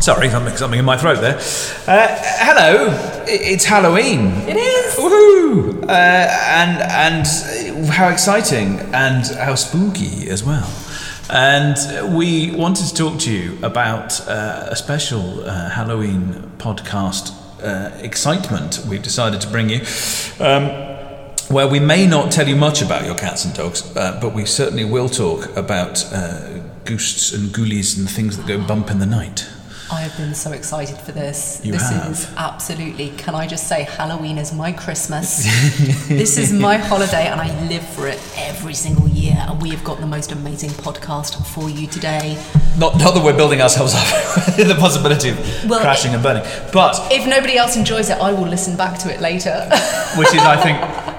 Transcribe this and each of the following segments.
Sorry, something, something in my throat there. Uh, hello, it's Halloween. It is. Woohoo! Uh, and and uh, how exciting and how spooky as well. And we wanted to talk to you about uh, a special uh, Halloween podcast uh, excitement we've decided to bring you. Um, where we may not tell you much about your cats and dogs, uh, but we certainly will talk about uh, ghosts and ghoulies and things that go bump in the night. I have been so excited for this. You this have. is absolutely, can I just say, Halloween is my Christmas. this is my holiday, and I live for it every single year. And we have got the most amazing podcast for you today. Not, not that we're building ourselves up in the possibility of Well, crashing and burning, but If nobody else enjoys it, I will listen back to it later. which is, I think,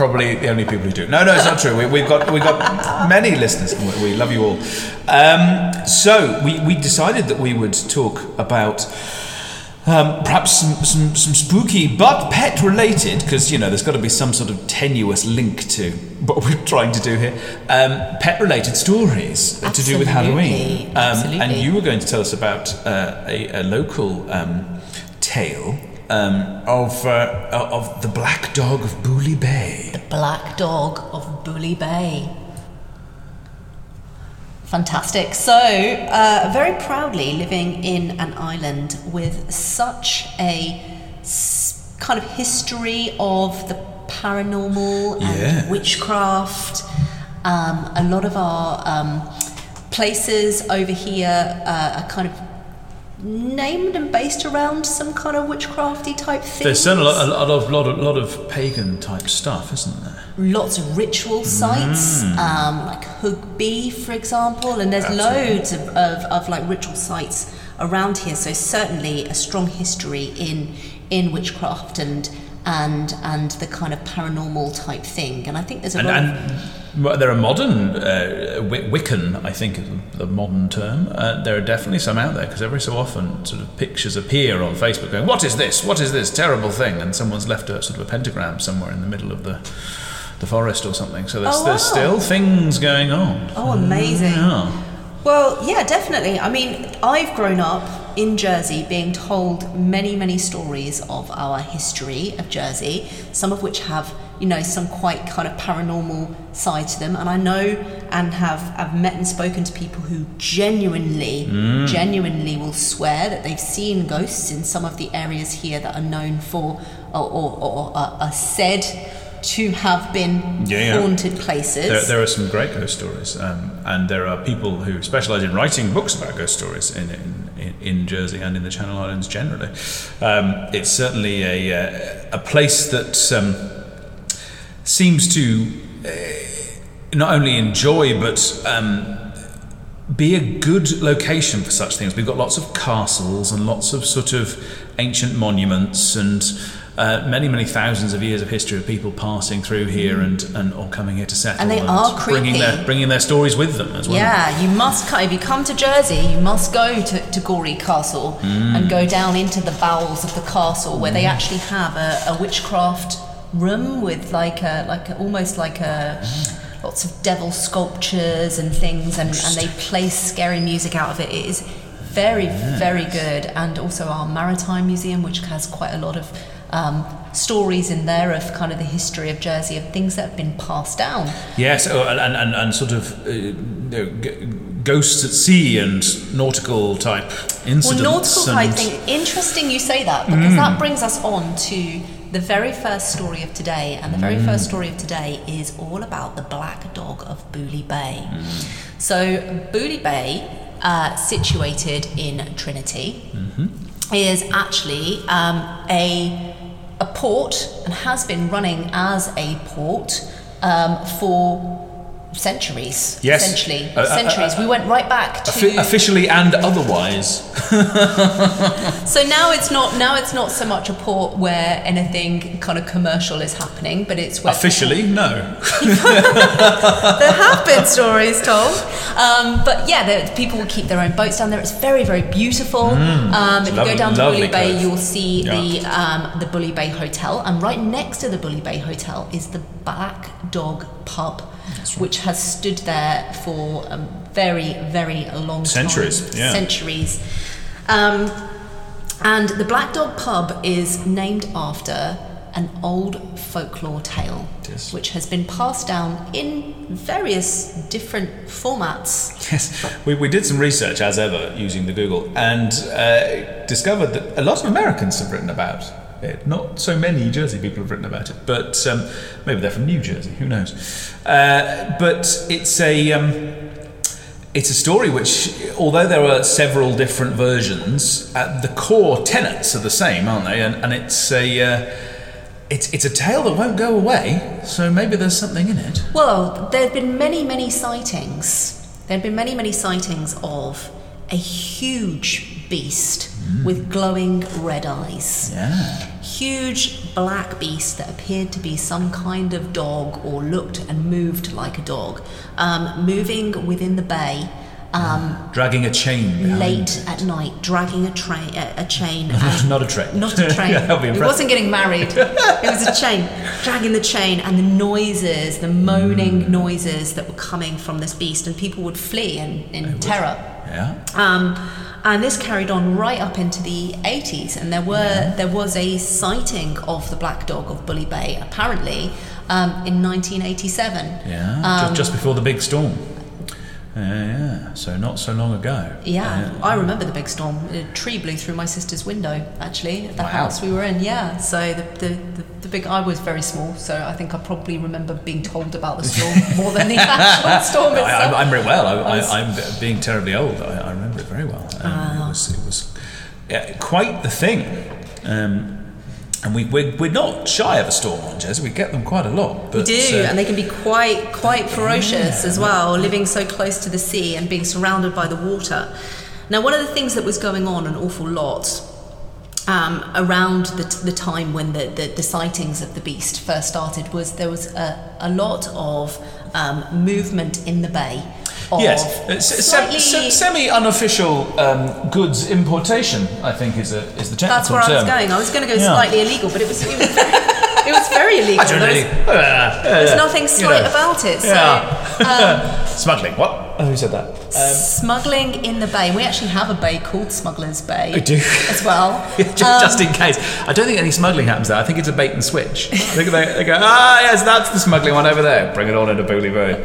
probably the only people who do. No, no, it's not true. We, we've got we've got many listeners. We we love you all. Um, so we, we decided that we would talk about. Um, perhaps some, some, some spooky but pet related, because you know there's got to be some sort of tenuous link to what we're trying to do here. Um, pet related stories to do with Halloween. Absolutely, Um, and you were going to tell us about uh, a, a local um, tale um, of, uh, of the black dog of Bouley Bay. The black Dog of Bouley Bay. Fantastic. So, uh, very proudly living in an island with such a s- kind of history of the paranormal and Yeah. witchcraft. Um, a lot of our um, places over here uh, are kind of named and based around some kind of witchcrafty type thing. There's certainly a lot, a lot of lot of lot of pagan type stuff, isn't there? lots of ritual sites, um, like Hougue Bie, for example, and there's Absolutely. loads of, of, of like ritual sites around here. So certainly a strong history in in witchcraft and and and the kind of paranormal type thing. And I think there's a And, lot and well, there are modern uh, Wiccan, I think is the modern term. Uh, there are definitely some out there because every so often, sort of pictures appear on Facebook going, "What is this? What is this terrible thing?" And someone's left a sort of a pentagram somewhere in the middle of the the forest or something. So there's, Oh, there's still things going on. Oh, amazing. Yeah. Well, yeah, definitely. I mean, I've grown up in Jersey being told many, many stories of our history of Jersey, some of which have, you know, some quite kind of paranormal side to them. And I know and have, have met and spoken to people who genuinely, mm. genuinely will swear that they've seen ghosts in some of the areas here that are known for or, or, or are, are said to have been Yeah, yeah. haunted places. There, there are some great ghost stories, um, and there are people who specialise in writing books about ghost stories in, in, in, Jersey and in the Channel Islands generally. Um, it's certainly a, uh, a place that um, seems to uh, not only enjoy but um, be a good location for such things. We've got lots of castles and lots of sort of ancient monuments and uh, many, many thousands of years of history of people passing through here and, and or coming here to settle And they are bringing creepy. their bringing their stories with them as well. Yeah, you must if you come to Jersey, you must go to, to Gorey Castle Mm. and go down into the bowels of the castle where they actually have a, a witchcraft room with like a like a, almost like a lots of devil sculptures and things and, and they play scary music out of it. It is very very good and also our maritime museum which has quite a lot of um, stories in there of kind of the history of Jersey of things that have been passed down. Yes, oh, and, and, and, sort of uh, you know, g- ghosts at sea and nautical type incidents. Well, nautical type thing. Interesting you say that because that brings us on to the very first story of today, and the very first story of today is all about the black dog of Bouley Bay. So, Bouley Bay, uh, situated in Trinity, is actually um, a a port and has been running as a port um, for centuries. Yes. essentially Uh, uh, centuries. we went right back to Offi- officially and otherwise. So now it's not now it's not so much a port where anything kind of commercial is happening, but it's where Officially, no. there have been stories told. Um, but yeah, the, people will keep their own boats down there. It's very, very beautiful. um, if you go down to Bouley Bay, you'll see Yeah. the um, the Bouley Bay Hotel, and right next to the Bouley Bay Hotel is the Black Dog Pub, which has stood there for a very, very long Centuries, time. yeah. Centuries. Um, and the Black Dog Pub is named after an old folklore tale, Yes. which has been passed down in various different formats. Yes, we, we did some research as ever using the Google and uh, discovered that a lot of Americans have written about it. Not so many Jersey people have written about it, but um, maybe they're from New Jersey. Who knows? Uh, but it's a um, it's a story which, although there are several different versions, at the core tenets are the same, aren't they? And, and it's a uh, it's it's a tale that won't go away. So maybe there's something in it. Well, there have been many, many sightings. There have been many, many sightings of a huge beast with glowing red eyes. Yeah. Huge black beast that appeared to be some kind of dog or looked and moved like a dog, um, moving within the bay. Um, Dragging a chain. late at night, dragging a train, a, a chain, Not a train. not a train. Yeah, it wasn't getting married. it was a chain, dragging the chain, and the noises, the moaning Mm. noises that were coming from this beast, and people would flee in, in terror. Yeah. Um, and this carried on right up into the 80s, and there were there was a sighting of the black dog of Bouley Bay apparently um, in 1987. Yeah. Um, just, just before the big storm. Uh, yeah. So not so long ago. Yeah, I remember the big storm. A tree blew through my sister's window, actually, at the Wow. house we were in. Yeah, so the, the, the, the big, I was very small, so I think I probably remember being told about the storm more than the actual storm I, itself. I, I'm very well. I, I I, I'm being terribly old. I, I remember it very well. Um, Ah. it was, it was yeah, quite the thing. Um, and we, we're, we're not shy of a storm on Jez. We get them quite a lot. But, We do, uh, and they can be quite quite ferocious as well, living so close to the sea and being surrounded by the water. Now, one of the things that was going on an awful lot um, around the, t- the time when the, the, the sightings of the beast first started was there was a, a lot of um, movement in the bay. Yes, uh, se- se- semi-unofficial um, goods importation, I think, is a is the technical that's where I was going. I was going to go Yeah. slightly illegal, but it was it was very, it was very illegal. I don't There was- Uh, There's nothing you slight know. about it. So, Yeah. Smuggling. What? Oh, who said that? Um, Smuggling in the bay. We actually have a bay called Smuggler's Bay. I do. As well. just, Um, just in case. I don't think any smuggling happens there. I think it's a bait and switch. I think they, they go, ah, yes, that's the smuggling one over there. Bring it on into Bouley Bay.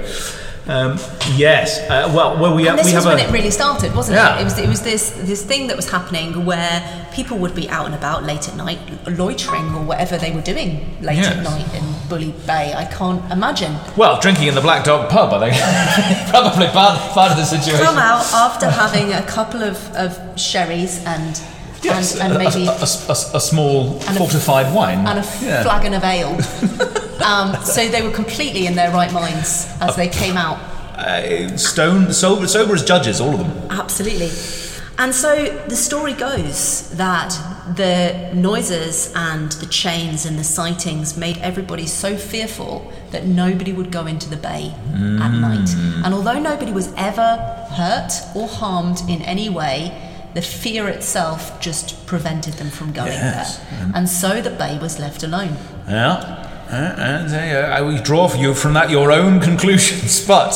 Um, yes. Uh, well, well, we, and this we was when a. it really started, wasn't Yeah. it? It was it was this this thing that was happening where people would be out and about late at night, loitering or whatever they were doing late Yes. at night in Bouley Bay. I can't imagine. well, drinking in the Black Dog pub, I think. Probably part, part of the situation. Come out after having a couple of, of sherries and Yes, and, and a- maybe a, a- a- a small fortified wine. and a Yeah. flagon of ale. um, so they were completely in their right minds as they came out. Uh, stone, sober, sober as judges, all of them. Absolutely. And so the story goes that the noises and the chains and the sightings made everybody so fearful that nobody would go into the bay at night. And although nobody was ever hurt or harmed in any way, the fear itself just prevented them from going Yes. there. And so the bay was left alone. Yeah. And uh, I will draw for you from that your own conclusions, but,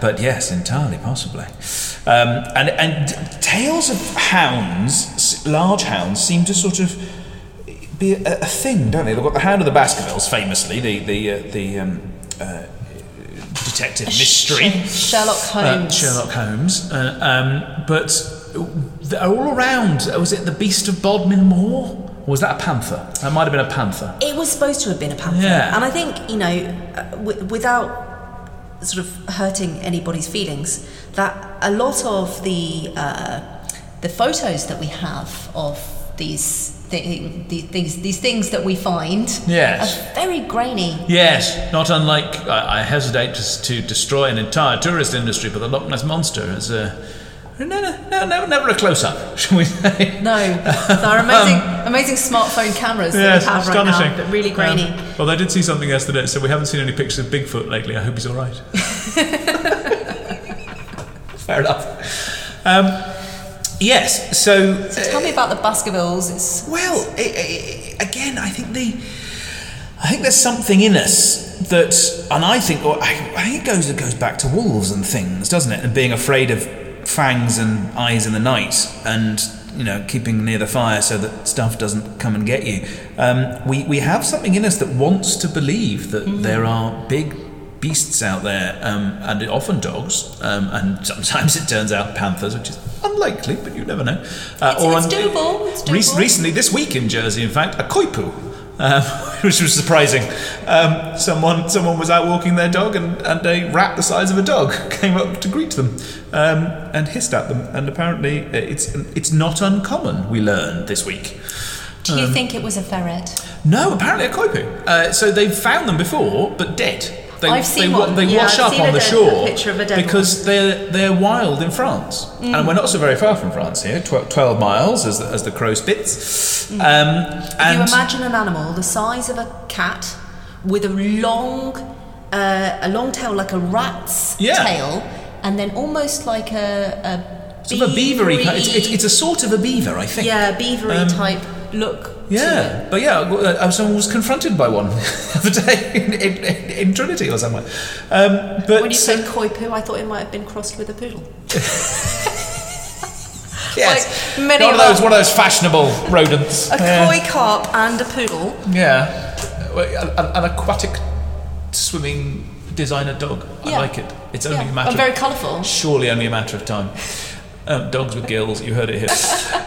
but yes, entirely possibly. Um, and and tales of hounds, large hounds, seem to sort of be a, a thing, don't they? They've got the Hound of the Baskervilles, famously, the the uh, the um, uh, detective mystery. Sh- Sherlock Uh, Holmes. Sherlock Holmes. Uh, um, but all around. Was it the Beast of Bodmin Moor? Or was that a panther? That might have been a panther. It was supposed to have been a panther, Yeah. and I think you know, uh, w- without sort of hurting anybody's feelings, that a lot of the uh, the photos that we have of these thi- these things these things that we find Yes. are very grainy. Yes, not unlike I, I hesitate to, to destroy an entire tourist industry, but the Loch Ness monster is a no, no, no, no, never a close up, shall we say? No, our amazing amazing smartphone cameras that we have right now, but really grainy. Um, well, I did see something yesterday, so we haven't seen any pictures of Bigfoot lately. I hope he's all right. Fair enough. Um, yes. So, So tell me about the Baskervilles. It's well, i i again, I think the, I think there's something in us that, and I think, or I, I think it goes it goes back to wolves and things, doesn't it? And being afraid of fangs and eyes in the night, and you know, keeping near the fire so that stuff doesn't come and get you. Um, we we have something in us that wants to believe that there are big beasts out there, um, and often dogs, um, and sometimes it turns out panthers, which is unlikely, but you never know. Uh, It's- it's doable, it's doable. recently, this week in Jersey, in fact, a coypu, um, which was surprising. Um, someone someone was out walking their dog, and, and a rat the size of a dog came up to greet them um, and hissed at them. And apparently, uh, it's it's not uncommon. We learned this week. Do you think it was a ferret? No, apparently a coypu. Uh, so they've found them before, but dead. They, I've seen they, one. They Yeah, wash I've up on the shore picture of a dead because they're they're wild in France, Mm. and we're not so very far from France here. Tw- Twelve miles as the, as the crow spits. Um, and Mm. you imagine an animal the size of a cat with a long, uh, a long tail like a rat's Yeah. tail, and then almost like a, a sort of a beavery. kind- It's, it's, it's a sort of a beaver, I think. yeah, beavery Um, type look. Yeah, but yeah, uh, someone was confronted by one the other day in, in, in Trinity or somewhere. Um, but When you said koi poo, I thought it might have been crossed with a poodle. yes, like many one of those one of those fashionable rodents. A Yeah. koi carp and a poodle. Yeah, an, an aquatic swimming designer dog. I like it. It's only Yeah, a matter. and very colourful. surely only a matter of time. Um, dogs with gills. You heard it here.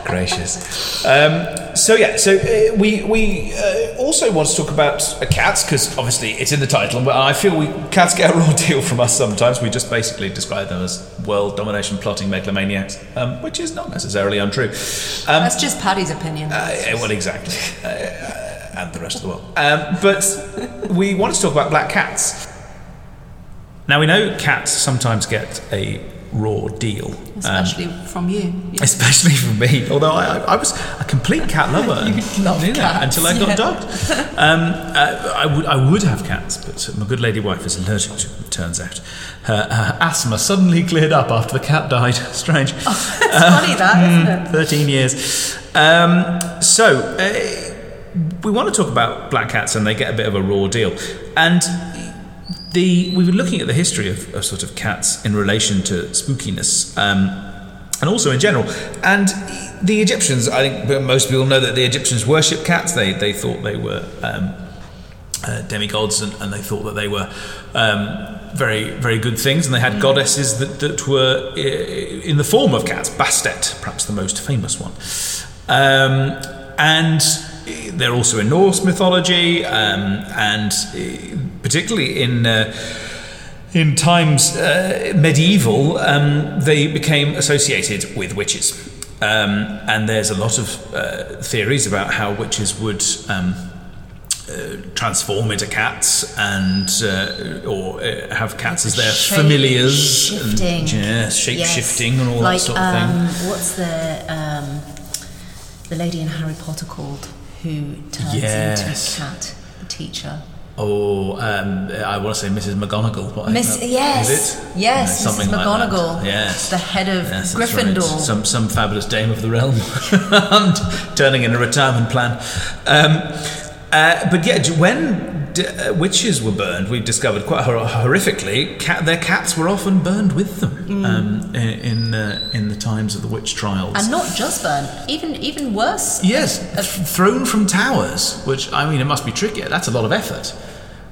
Gracious. Um, so yeah. So uh, we we uh, also want to talk about uh, cats because obviously it's in the title, but I feel we cats get a raw deal from us sometimes. We just basically describe them as world domination plotting megalomaniacs, um, which is not necessarily untrue. Um, That's just Paddy's opinion. uh, well, exactly. Uh, and the rest of the world. Um, but we want to talk about black cats. Now, we know cats sometimes get a raw deal. um, Especially from you. especially from me, although I, I was a complete cat lover You love you know, cats, until I got yeah. dogged. Um, uh, I would I would have cats, but my good lady wife is allergic to them. it Turns out, her, her asthma suddenly cleared up after the cat died. Strange. It's funny that, isn't it? 13 years. Um, so, uh, we want to talk about black cats, and they get a bit of a raw deal. And the we've been looking at the history of, of sort of cats in relation to spookiness. Um, and also in general, and the Egyptians. I think most people know that the Egyptians worship cats. They they thought they were um, uh, demigods, and, and they thought that they were um, very very good things. And they had goddesses that, that were in the form of cats. Bastet, perhaps the most famous one, um, and they're also in Norse mythology, um, and uh, particularly in. Uh, in times uh, medieval, um, they became associated with witches. Um, and there's a lot of uh, theories about how witches would um, uh, transform into cats and uh, or uh, have cats as their Shape familiars. shifting. And, yeah, shape Yes. shifting and all like, that sort of um, thing. What's the um, the lady in Harry Potter called who turns Yes. into a cat? The teacher. Oh, um, I want to say Mrs. McGonagall. but Miss, yes, is it? yes, something Mrs. like that. Yes. the head of Yes, that's right. Gryffindor. Some some fabulous dame of the realm, turning in a retirement plan. Um, uh, but yeah, when d- uh, witches were burned, We've discovered quite hor- horrifically, cat, their cats were often burned with them um, in in, uh, in the times of the witch trials. Mm. and not just burned, even even worse. Yes, th- thrown from towers, which I mean, it must be trickier. That's a lot of effort.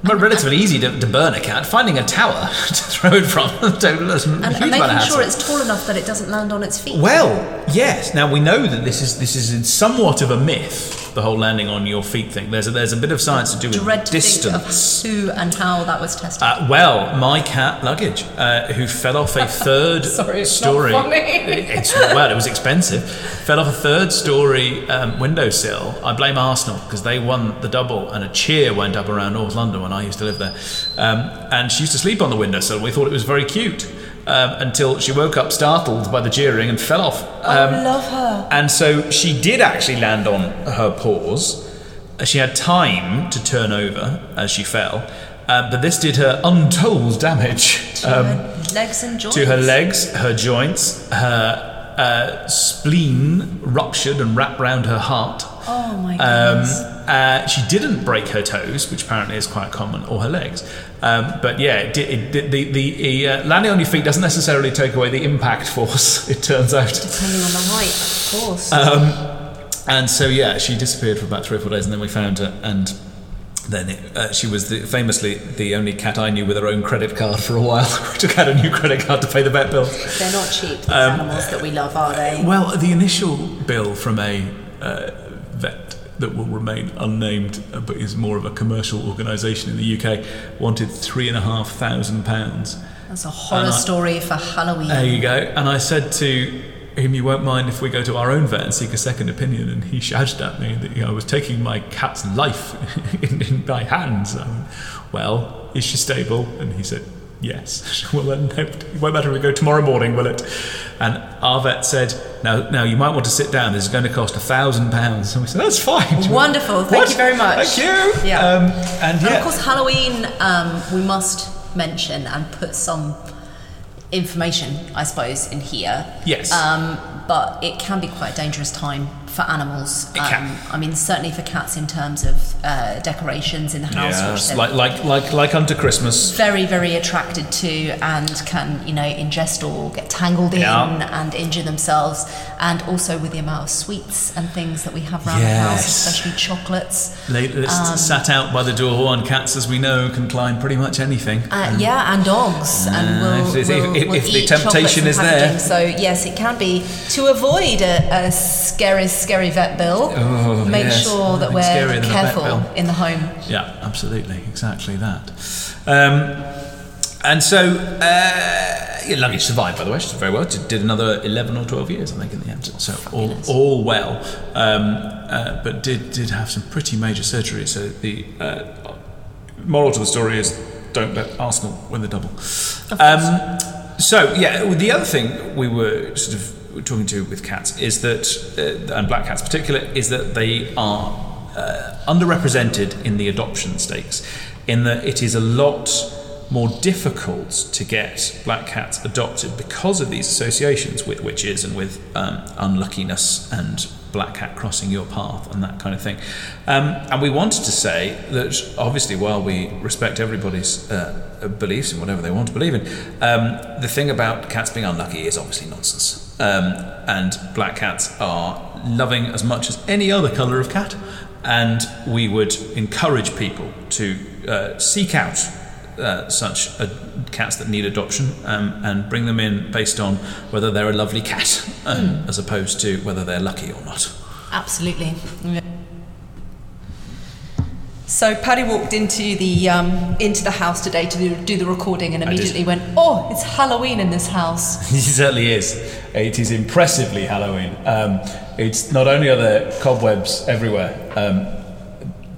But relatively easy to, to burn a cat. Finding a tower to throw it from, a And, and making sure it's tall enough that it doesn't land on its feet. Well, yes. Now we know that this is this is somewhat of a myth. The whole landing on your feet thing. There's a, there's a bit of science to do with Dread to distance. of who and how that was tested. Uh, well, my cat luggage, uh, who fell off a third Sorry, it's not story. funny. It's well, it was expensive. Fell off a third story um, windowsill. I blame Arsenal because they won the double, and a cheer went up around North London when I used to live there. Um, and she used to sleep on the windowsill. We thought it was very cute. Um, until she woke up startled by the jeering and fell off. Um, oh, love her. and so she did actually land on her paws. She had time to turn over as she fell. Um, but this did her untold damage To um, her legs and joints. to her legs, her joints, her uh, spleen ruptured and wrapped round her heart. Oh my Um, goodness. Uh, she didn't break her toes, which apparently is quite common, or her legs. Um, but yeah, it it did, the, the uh, landing on your feet doesn't necessarily take away the impact force, it turns out. Depending on the height, of course. Uh, And so yeah, she disappeared for about three or four days, and then we found her, and then it, uh, she was the, famously the only cat I knew with her own credit card for a while. we took out a new credit card to pay the vet bills. They're not cheap, these um, animals that we love, are they? Well, the initial bill from a uh, that will remain unnamed, uh, but is more of a commercial organisation in the UK, wanted three and a half thousand pounds. That's a horror I- story for Halloween. There you go. And I said to him, "You won't mind if we go to our own vet and seek a second opinion." And he shouted at me that you know, I was taking my cat's life in, in my hands. Um, well, is she stable? And he said. Yes. well, then no, it won't matter if we go tomorrow morning, will it? And our vet said, "Now, now you might want to sit down. This is going to cost a thousand pounds." And we said, "That's fine." Wonderful. Thank What? you very much. Thank you. Yeah. Um, and And yeah, of course, Halloween, um, we must mention and put some information, I suppose, in here. Yes. Um, but it can be quite a dangerous time for animals. Um. I mean, certainly for cats in terms of uh, decorations in the house, yes, they're like like like like unto Christmas. very, very attracted to and can, you know, ingest or get tangled in Yeah. and injure themselves. And also with the amount of sweets and things that we have around the house, especially chocolates. It's Um, sat out by the door, and cats, as we know, can climb pretty much anything. Uh, yeah, and dogs, and Uh, will, if- if- will, if- will if the temptation is there. So yes, it can be to avoid a, a scary, scary vet bill. Oh, make yes, sure that we're scarier than a vet careful in the home. Yeah, absolutely, exactly that. Um, and so, uh, yeah, Luggage survived, by the way. She did very well. Did, did another 11 or 12 years, I think, in the end. So, all, all well. Um, uh, but did, did have some pretty major surgery. So, the uh, moral to the story is don't let Arsenal win the double. Um, so, yeah, the other thing we were sort of talking to with cats is that, uh, and black cats in particular, is that they are uh, underrepresented in the adoption stakes, in that it is a lot more difficult to get black cats adopted because of these associations with witches and with um, unluckiness and black cat crossing your path and that kind of thing. Um, and we wanted to say that obviously, while we respect everybody's uh, beliefs in whatever they want to believe in, um, the thing about cats being unlucky is obviously nonsense. Um, and black cats are loving as much as any other colour of cat. And we would encourage people to uh, seek out uh, such uh, cats that need adoption um, and bring them in based on whether they're a lovely cat um, as opposed to whether they're lucky or not. Absolutely. So Paddy walked into the um, into the house today to do, do the recording and immediately went, "Oh, it's Halloween in this house." It certainly is. It is impressively Halloween. Um, it's not only are there cobwebs everywhere.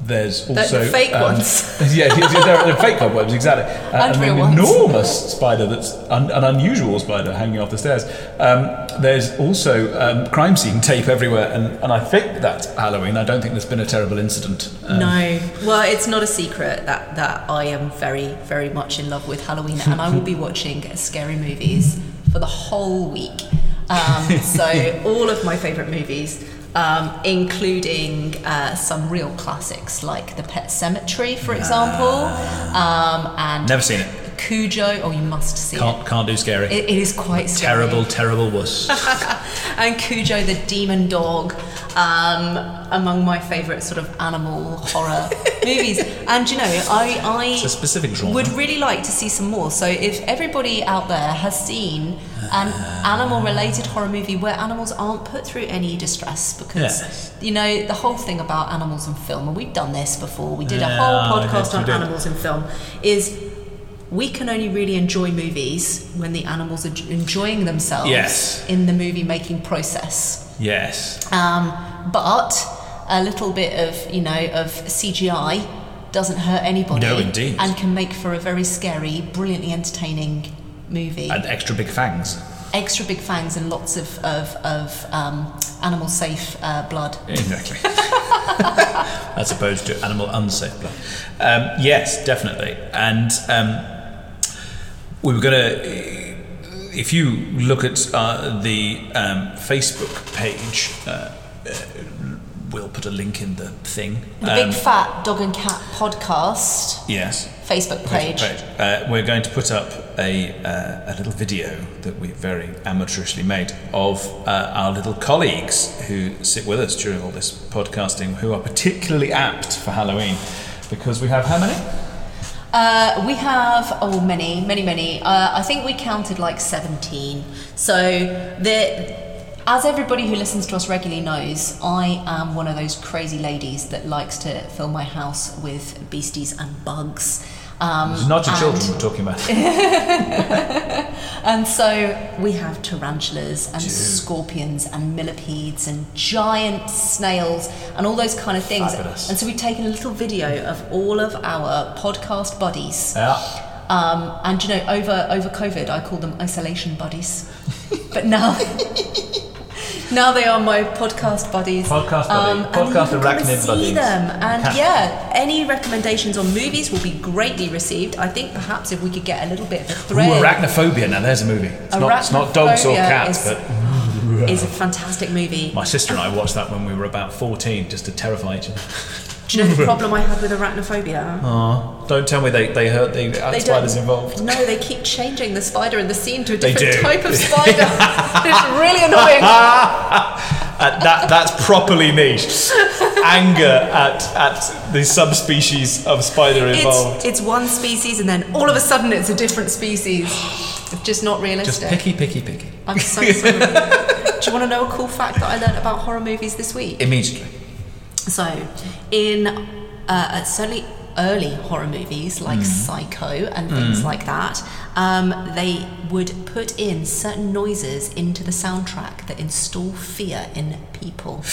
There's also fake um, ones. yeah, there are fake cobwebs exactly. Uh, And an enormous spider that's un- an unusual spider hanging off the stairs. Um, there's also um, crime scene tape everywhere, and, and I think that's Halloween. I don't think there's been a terrible incident. Um, no, well, it's not a secret that that I am very, very much in love with Halloween, and I will be watching scary movies for the whole week. Um, so all of my favourite movies. Um, including uh, some real classics like The Pet Sematary, for example, um, and Never seen it. Cujo. Oh, you must see Can't, can't do scary. it. it. It is quite scary. terrible, terrible wuss. and Cujo the demon dog, um, among my favourite sort of animal horror movies. And you know, I, I It's a specific genre. would really like to see some more. So if everybody out there has seen an animal-related horror movie where animals aren't put through any distress, because Yes. you know the whole thing about animals in film, and we've done this before. We did a Yeah, whole I podcast we on did. animals in film. Is we can only really enjoy movies when the animals are enjoying themselves Yes. in the movie making process. yes. Um, but a little bit of you know of CGI doesn't hurt anybody. No, indeed. and can make for a very scary, brilliantly entertaining movie. And extra big fangs. Extra big fangs and lots of of, of um, animal safe uh, blood. Exactly. As opposed to animal unsafe blood. Um, yes, definitely. And um, we were going to. If you look at uh, the um, Facebook page, uh, uh, we'll put a link in the thing. The Um, Big Fat Dog and Cat podcast yes. Facebook page. Uh, we're going to put up a, uh, a little video that we very amateurishly made of uh, our little colleagues who sit with us during all this podcasting, who are particularly apt for Halloween, because we have how many? Uh, we have oh many, many, many. Uh, I think we counted like seventeen. So the as everybody who listens to us regularly knows, I am one of those crazy ladies that likes to fill my house with beasties and bugs. Um, It's not your and- children we're talking about. And so we have tarantulas and scorpions and millipedes and giant snails and all those kind of things. Fabulous. And so we've taken a little video of all of our podcast buddies. yeah. Um, and you know, over over COVID, I call them isolation buddies. but now, now they are my podcast buddies. Um, Podcast buddy. and Podcast you can come and arachnid see buddies. them. And yeah, any recommendations on movies will be greatly received. I think perhaps if we could get a little bit of a Ooh, thread. arachnophobia. Now there's a movie. It's not, it's not dogs or cats, is- but is a fantastic movie. my sister and I watched that when we were about 14 just to terrify each other. Do you know the problem I had with arachnophobia? Aw. Don't tell me they, they hurt the They spiders involved. No, they keep changing the spider in the scene to a different type of spider. it's really annoying. Uh, that that's properly niche. Anger at at the subspecies of spider involved. It's, it's one species and then all of a sudden it's a different species. Just not realistic. Just picky, picky, picky. I'm so sorry. Do you want to know a cool fact that I learned about horror movies this week? Immediately. So, in uh, uh, certainly early horror movies like Psycho and things like that, um, they would put in certain noises into the soundtrack that install fear in people.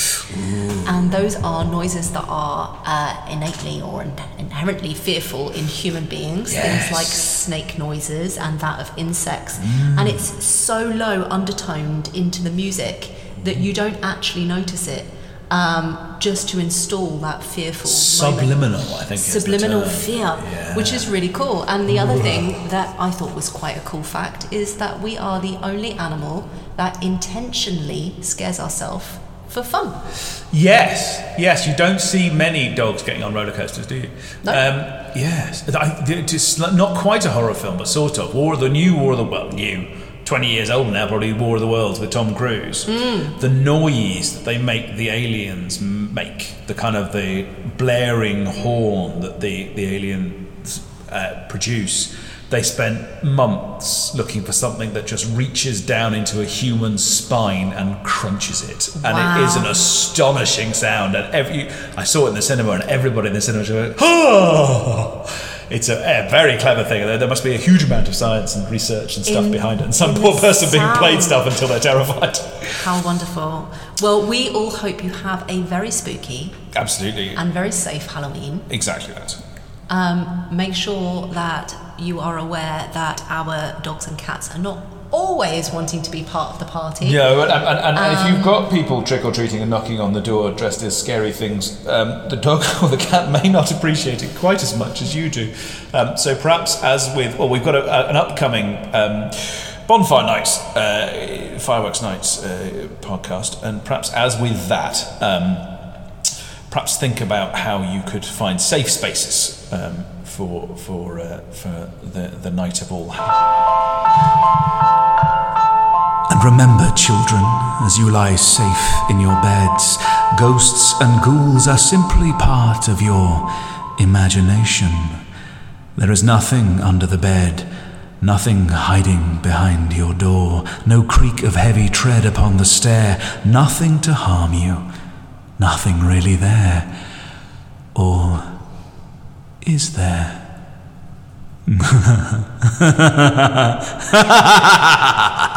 And those are noises that are uh, innately or in- inherently fearful in human beings. Yes. Things like snake noises and that of insects. And it's so low undertoned into the music that you don't actually notice it. Um, just to install that fearful moment. Subliminal, I think. subliminal fear, Yeah. which is really cool. And the other thing that I thought was quite a cool fact is that we are the only animal that intentionally scares ourselves for fun. Yes, yes. You don't see many dogs getting on roller coasters, do you? No. Um, yes. I- It's not quite a horror film, but sort of. War of the New War of the Well, new. 20 years old now, probably War of the Worlds with Tom Cruise. The noise that they make the aliens make, the kind of the blaring horn that the, the aliens uh, produce, they spent months looking for something that just reaches down into a human spine and crunches it. And it is an astonishing sound. And every, I saw it in the cinema, and everybody in the cinema just went, oh! It's a, a very clever thing. There, there must be a huge amount of science and research and stuff In- behind it. And some poor person being played stuff until they're terrified. How wonderful. Well, we all hope you have a very spooky Absolutely. and very safe Halloween. Exactly that. Um, make sure that you are aware that our dogs and cats are not always wanting to be part of the party. Yeah, and, and, and, and if Um, you've got people trick or treating and knocking on the door dressed as scary things, um, the dog or the cat may not appreciate it quite as much as you do. Um, so perhaps, as with, well, we've got a, a, an upcoming um, bonfire nights, uh, fireworks nights uh, podcast, and perhaps as with that, um, perhaps think about how you could find safe spaces um, for for uh, for the the night of all. And remember, children, as you lie safe in your beds, ghosts and ghouls are simply part of your imagination. There is nothing under the bed, nothing hiding behind your door, no creak of heavy tread upon the stair, nothing to harm you, nothing really there. Or is there?